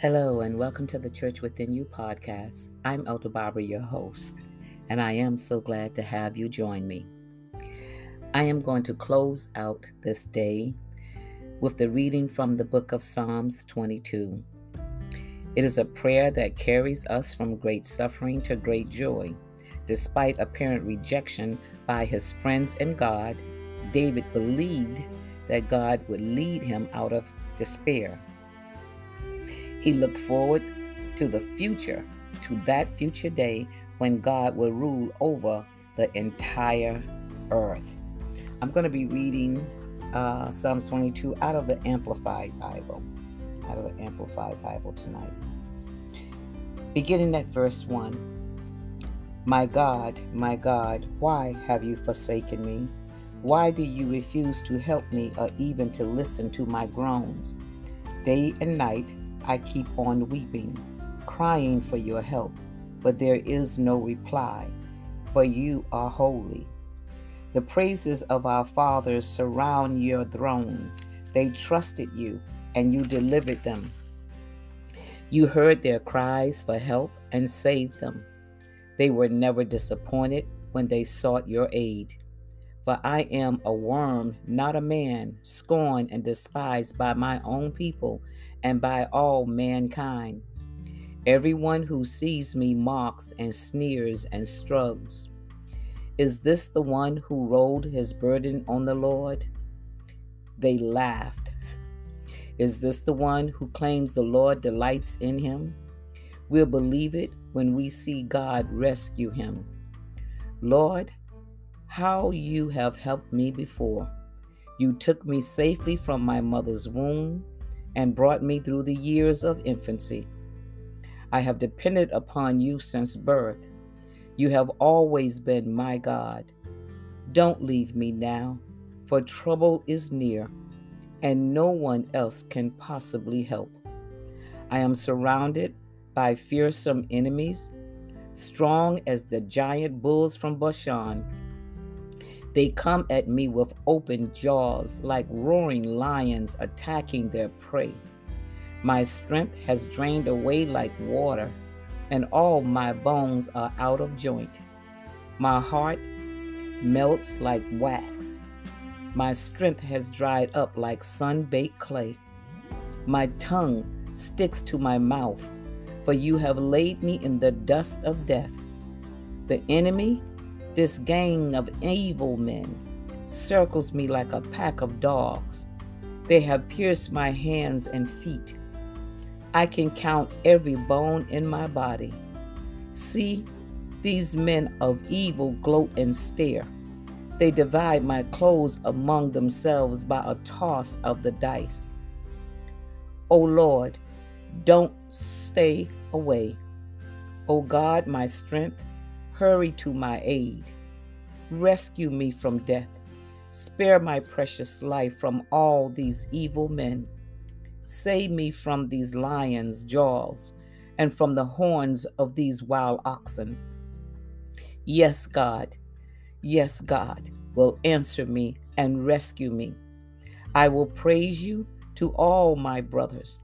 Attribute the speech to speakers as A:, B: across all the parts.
A: Hello, and welcome to the Church Within You podcast. I'm Elder Barbara, your host, and I am so glad to have you join me. I am going to close out this day with the reading from the book of Psalms 22. It is a prayer that carries us from great suffering to great joy. Despite apparent rejection by his friends and God, David believed that God would lead him out of despair. He looked forward to the future, to that future day when God will rule over the entire earth. I'm going to be reading uh, Psalms 22 out of the Amplified Bible, out of the Amplified Bible tonight. Beginning at verse 1 My God, my God, why have you forsaken me? Why do you refuse to help me or even to listen to my groans? Day and night, I keep on weeping, crying for your help, but there is no reply, for you are holy. The praises of our fathers surround your throne. They trusted you, and you delivered them. You heard their cries for help and saved them. They were never disappointed when they sought your aid. For I am a worm, not a man, scorned and despised by my own people and by all mankind. Everyone who sees me mocks and sneers and struggles. Is this the one who rolled his burden on the Lord? They laughed. Is this the one who claims the Lord delights in him? We'll believe it when we see God rescue him. Lord, how you have helped me before. You took me safely from my mother's womb and brought me through the years of infancy. I have depended upon you since birth. You have always been my God. Don't leave me now, for trouble is near, and no one else can possibly help. I am surrounded by fearsome enemies, strong as the giant bulls from Bashan. They come at me with open jaws like roaring lions attacking their prey. My strength has drained away like water, and all my bones are out of joint. My heart melts like wax. My strength has dried up like sun baked clay. My tongue sticks to my mouth, for you have laid me in the dust of death. The enemy this gang of evil men circles me like a pack of dogs. They have pierced my hands and feet. I can count every bone in my body. See, these men of evil gloat and stare. They divide my clothes among themselves by a toss of the dice. O Lord, don't stay away. O God, my strength, Hurry to my aid. Rescue me from death. Spare my precious life from all these evil men. Save me from these lions' jaws and from the horns of these wild oxen. Yes, God, yes, God will answer me and rescue me. I will praise you to all my brothers.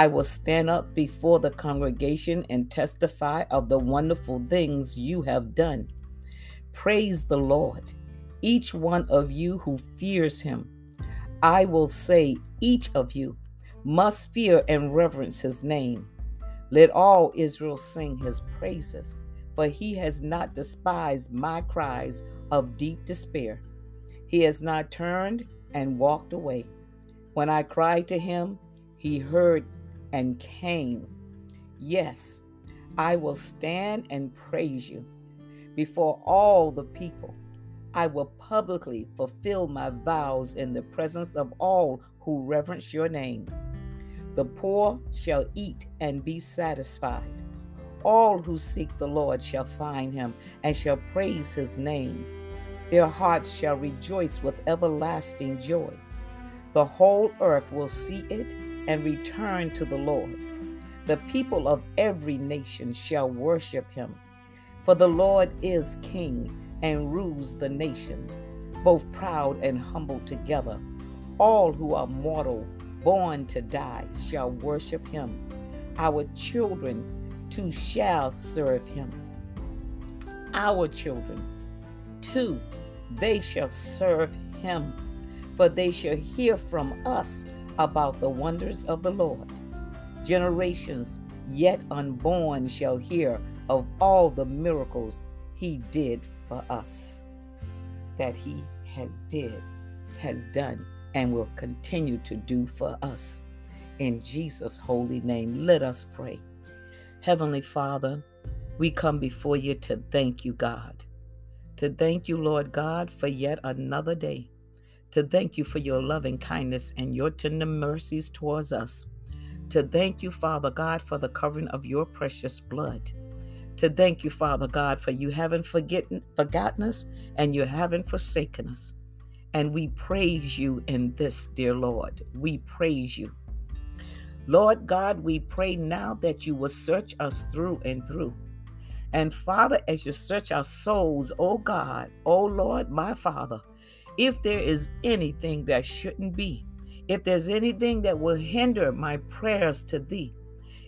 A: I will stand up before the congregation and testify of the wonderful things you have done. Praise the Lord, each one of you who fears him. I will say, each of you must fear and reverence his name. Let all Israel sing his praises, for he has not despised my cries of deep despair. He has not turned and walked away. When I cried to him, he heard and came. Yes, I will stand and praise you before all the people. I will publicly fulfill my vows in the presence of all who reverence your name. The poor shall eat and be satisfied. All who seek the Lord shall find him and shall praise his name. Their hearts shall rejoice with everlasting joy. The whole earth will see it and return to the Lord. The people of every nation shall worship him. For the Lord is king and rules the nations, both proud and humble together. All who are mortal, born to die, shall worship him. our children too shall serve him. Our children too, they shall serve him, for they shall hear from us about the wonders of the Lord. Generations yet unborn shall hear of all the miracles he did for us, that he has did, has done, and will continue to do for us. In Jesus' holy name, let us pray. Heavenly Father, we come before you to thank you, God. To thank you, Lord God, for yet another day. To thank you for your loving kindness and your tender mercies towards us. To thank you, Father God, for the covering of your precious blood. To thank you, Father God, for you haven't forgotten, forgotten us and you haven't forsaken us. And we praise you in this, dear Lord. We praise you. Lord God, we pray now that you will search us through and through. And Father, as you search our souls, oh God, oh Lord, my Father, if there is anything that shouldn't be, if there's anything that will hinder my prayers to thee,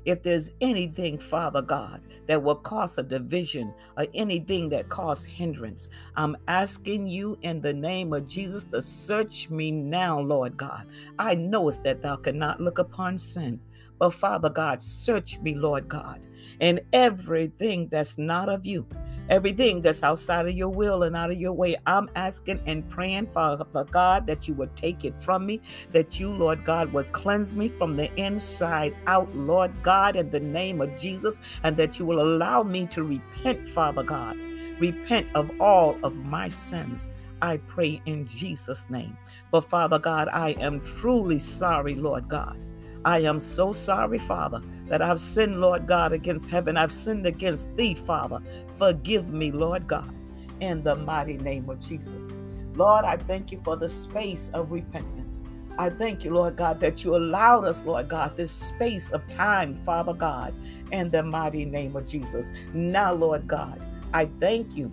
A: if there's anything, Father God, that will cause a division or anything that cause hindrance, I'm asking you in the name of Jesus to search me now, Lord God. I know it's that thou cannot look upon sin. But Father God, search me, Lord God, and everything that's not of you everything that's outside of your will and out of your way. I'm asking and praying, Father God, that you would take it from me, that you, Lord God, would cleanse me from the inside out, Lord God, in the name of Jesus, and that you will allow me to repent, Father God. Repent of all of my sins. I pray in Jesus' name. But Father God, I am truly sorry, Lord God. I am so sorry, Father, that I've sinned, Lord God, against heaven. I've sinned against thee, Father. Forgive me, Lord God, in the mighty name of Jesus. Lord, I thank you for the space of repentance. I thank you, Lord God, that you allowed us, Lord God, this space of time, Father God, in the mighty name of Jesus. Now, Lord God, I thank you.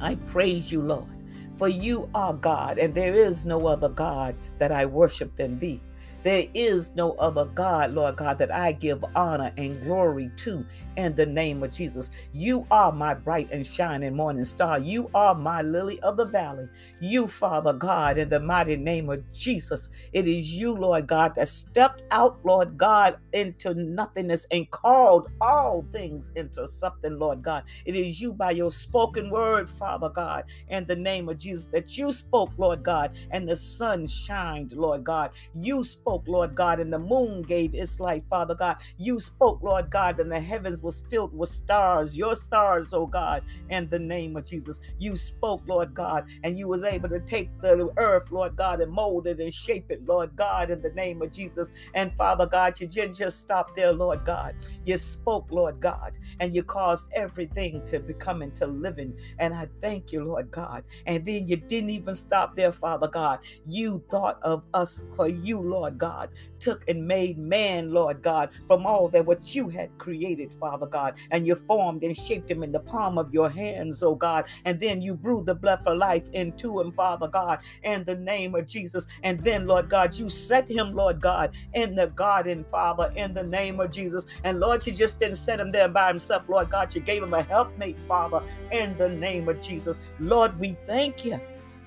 A: I praise you, Lord, for you are God, and there is no other God that I worship than thee. There is no other God, Lord God, that I give honor and glory to in the name of Jesus. You are my bright and shining morning star. You are my lily of the valley. You, Father God, in the mighty name of Jesus. It is you, Lord God, that stepped out, Lord God, into nothingness and called all things into something, Lord God. It is you by your spoken word, Father God, in the name of Jesus, that you spoke, Lord God, and the sun shined, Lord God. You spoke, Lord God, and the moon gave its light, Father God. You spoke, Lord God, and the heavens was filled with stars, your stars, oh God, in the name of Jesus. You spoke, Lord God, and you was able to take the earth, Lord God, and mold it and shape it, Lord God, in the name of Jesus. And Father God, you didn't just stop there, Lord God. You spoke, Lord God, and you caused everything to become into living. And I thank you, Lord God. And then you didn't even stop there, Father God. You thought of us for you, Lord God, took and made man, Lord God, from all that what you had created, Father God, and you formed and shaped him in the palm of your hands, oh God, and then you breathed the blood for life into him, Father God, in the name of Jesus. And then, Lord God, you set him, Lord God, in the garden, Father, in the name of Jesus. And Lord, you just didn't set him there by himself, Lord God, you gave him a helpmate, Father, in the name of Jesus. Lord, we thank you.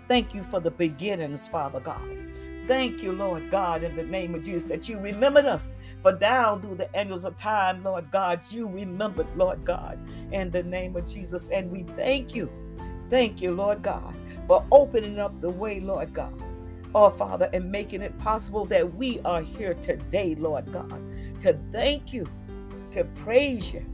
A: Thank you for the beginnings, Father God. Thank you, Lord God, in the name of Jesus, that you remembered us. For down through the angels of time, Lord God, you remembered, Lord God, in the name of Jesus. And we thank you. Thank you, Lord God, for opening up the way, Lord God. Oh, Father, and making it possible that we are here today, Lord God, to thank you, to praise you,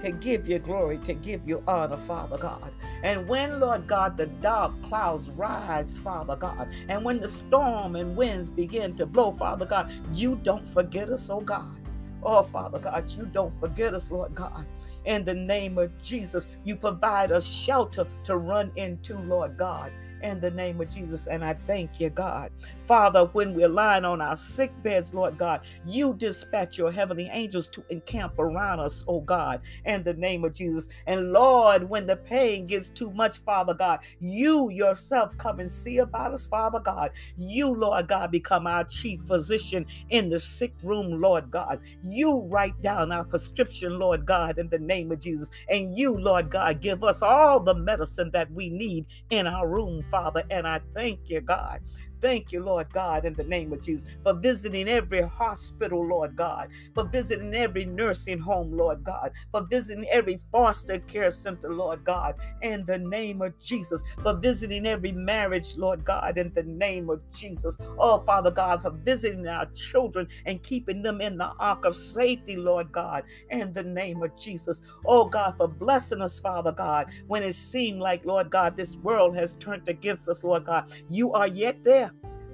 A: to give you glory, to give you honor, Father God. And when, Lord God, the dark clouds rise, Father God, and when the storm and winds begin to blow, Father God, you don't forget us, oh God. Oh, Father God, you don't forget us, Lord God. In the name of Jesus, you provide us shelter to run into, Lord God in the name of Jesus. And I thank you, God. Father, when we're lying on our sick beds, Lord God, you dispatch your heavenly angels to encamp around us, oh God, in the name of Jesus. And Lord, when the pain gets too much, Father God, you yourself come and see about us, Father God. You, Lord God, become our chief physician in the sick room, Lord God. You write down our prescription, Lord God, in the name of Jesus. And you, Lord God, give us all the medicine that we need in our room, Father. And I thank you, God. Thank you, Lord God, in the name of Jesus, for visiting every hospital, Lord God, for visiting every nursing home, Lord God, for visiting every foster care center, Lord God, in the name of Jesus, for visiting every marriage, Lord God, in the name of Jesus. Oh, Father God, for visiting our children and keeping them in the ark of safety, Lord God, in the name of Jesus. Oh, God, for blessing us, Father God, when it seemed like, Lord God, this world has turned against us, Lord God. You are yet there.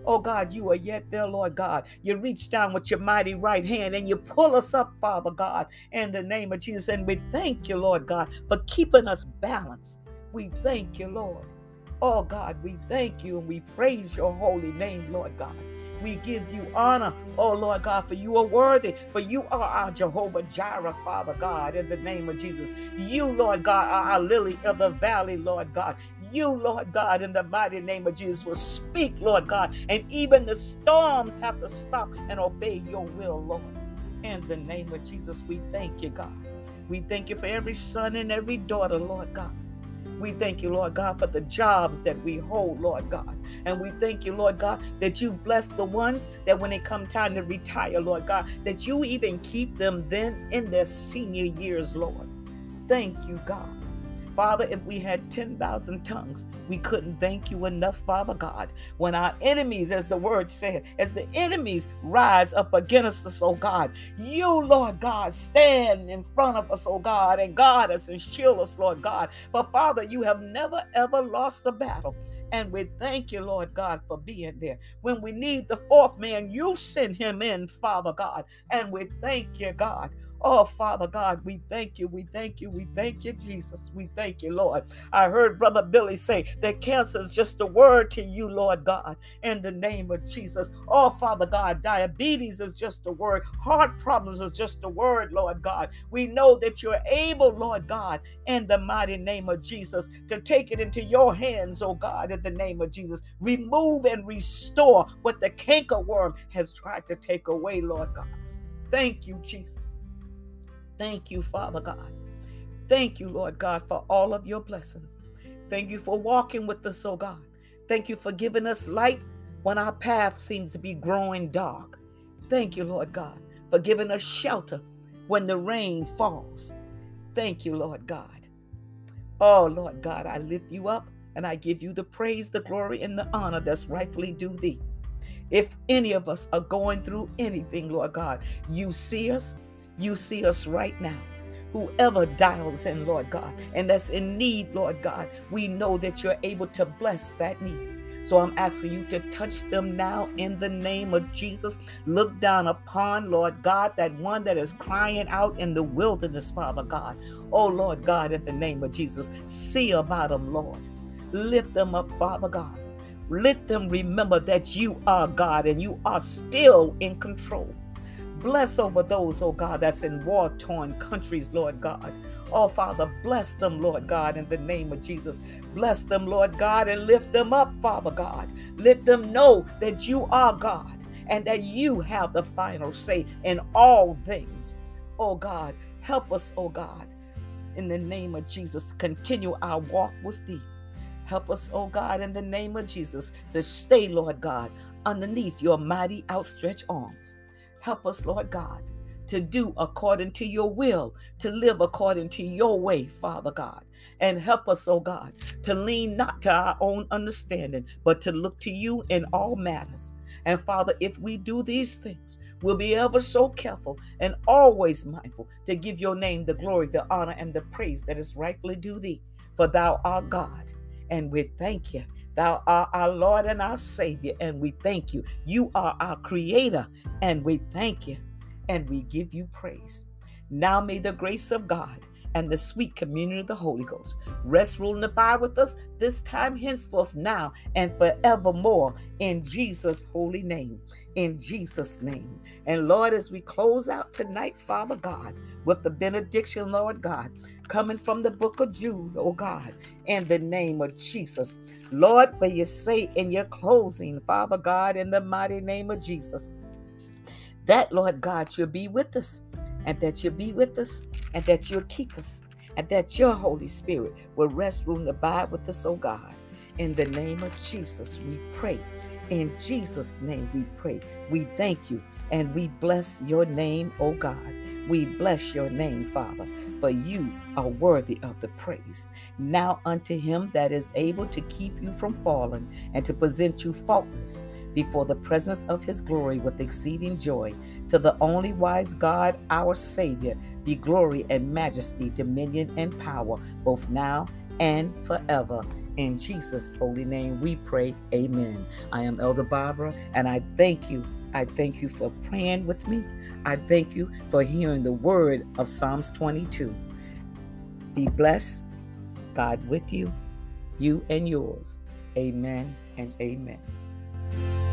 A: Oh God, you are yet there, Lord God. You reach down with your mighty right hand and you pull us up, Father God, in the name of Jesus. And we thank you, Lord God, for keeping us balanced. We thank you, Lord. Oh God, we thank you and we praise your holy name, Lord God. We give you honor, oh Lord God, for you are worthy, for you are our Jehovah Jireh, Father God, in the name of Jesus. You, Lord God, are our lily of the valley, Lord God. You, Lord God, in the mighty name of Jesus, will speak, Lord God, and even the storms have to stop and obey your will, Lord. In the name of Jesus, we thank you, God. We thank you for every son and every daughter, Lord God. We thank you, Lord God, for the jobs that we hold, Lord God. And we thank you, Lord God, that you've blessed the ones that when it come time to retire, Lord God, that you even keep them then in their senior years, Lord. Thank you, God. Father, if we had 10,000 tongues, we couldn't thank you enough, Father God. When our enemies, as the word said, as the enemies rise up against us, oh God, you, Lord God, stand in front of us, oh God, and guard us and shield us, Lord God. For Father, you have never, ever lost a battle. And we thank you, Lord God, for being there. When we need the fourth man, you send him in, Father God. And we thank you, God. Oh, Father God, we thank you. We thank you. We thank you, Jesus. We thank you, Lord. I heard Brother Billy say that cancer is just a word to you, Lord God, in the name of Jesus. Oh, Father God, diabetes is just a word. Heart problems is just a word, Lord God. We know that you're able, Lord God, in the mighty name of Jesus, to take it into your hands, oh God, in the name of Jesus. Remove and restore what the cankerworm has tried to take away, Lord God. Thank you, Jesus. Thank you, Father God. Thank you, Lord God, for all of your blessings. Thank you for walking with us, oh God. Thank you for giving us light when our path seems to be growing dark. Thank you, Lord God, for giving us shelter when the rain falls. Thank you, Lord God. Oh, Lord God, I lift you up and I give you the praise, the glory, and the honor that's rightfully due thee. If any of us are going through anything, Lord God, you see us, you see us right now. Whoever dials in, Lord God, and that's in need, Lord God, we know that you're able to bless that need. So I'm asking you to touch them now in the name of Jesus. Look down upon, Lord God, that one that is crying out in the wilderness, Father God. Oh, Lord God, in the name of Jesus, see about them, Lord. Lift them up, Father God. Let them remember that you are God and you are still in control. Bless over those, oh God, that's in war torn countries, Lord God. Oh, Father, bless them, Lord God, in the name of Jesus. Bless them, Lord God, and lift them up, Father God. Let them know that you are God and that you have the final say in all things. Oh God, help us, oh God, in the name of Jesus, continue our walk with thee. Help us, oh God, in the name of Jesus, to stay, Lord God, underneath your mighty outstretched arms. Help us, Lord God, to do according to your will, to live according to your way, Father God. And help us, oh God, to lean not to our own understanding, but to look to you in all matters. And Father, if we do these things, we'll be ever so careful and always mindful to give your name the glory, the honor, and the praise that is rightfully due thee. For thou art God, and we thank you Thou art our Lord and our Savior, and we thank you. You are our Creator, and we thank you, and we give you praise. Now may the grace of God and the sweet communion of the Holy Ghost. Rest, rule, and abide with us this time, henceforth, now, and forevermore. In Jesus' holy name. In Jesus' name. And Lord, as we close out tonight, Father God, with the benediction, Lord God, coming from the book of Jude, oh God, in the name of Jesus. Lord, may you say in your closing, Father God, in the mighty name of Jesus, that, Lord God, you'll be with us and that you'll be with us and that you'll keep us and that your Holy Spirit will rest, rule, and abide with us, oh God. In the name of Jesus, we pray. In Jesus' name, we pray. We thank you and we bless your name, oh God. We bless your name, Father, for you are worthy of the praise. Now unto him that is able to keep you from falling and to present you faultless before the presence of his glory with exceeding joy, to the only wise God, our Savior, be glory and majesty, dominion and power, both now and forever. In Jesus' holy name we pray. Amen. I am Elder Barbara, and I thank you. I thank you for praying with me. I thank you for hearing the word of Psalms 22. Be blessed, God with you, you and yours. Amen and amen.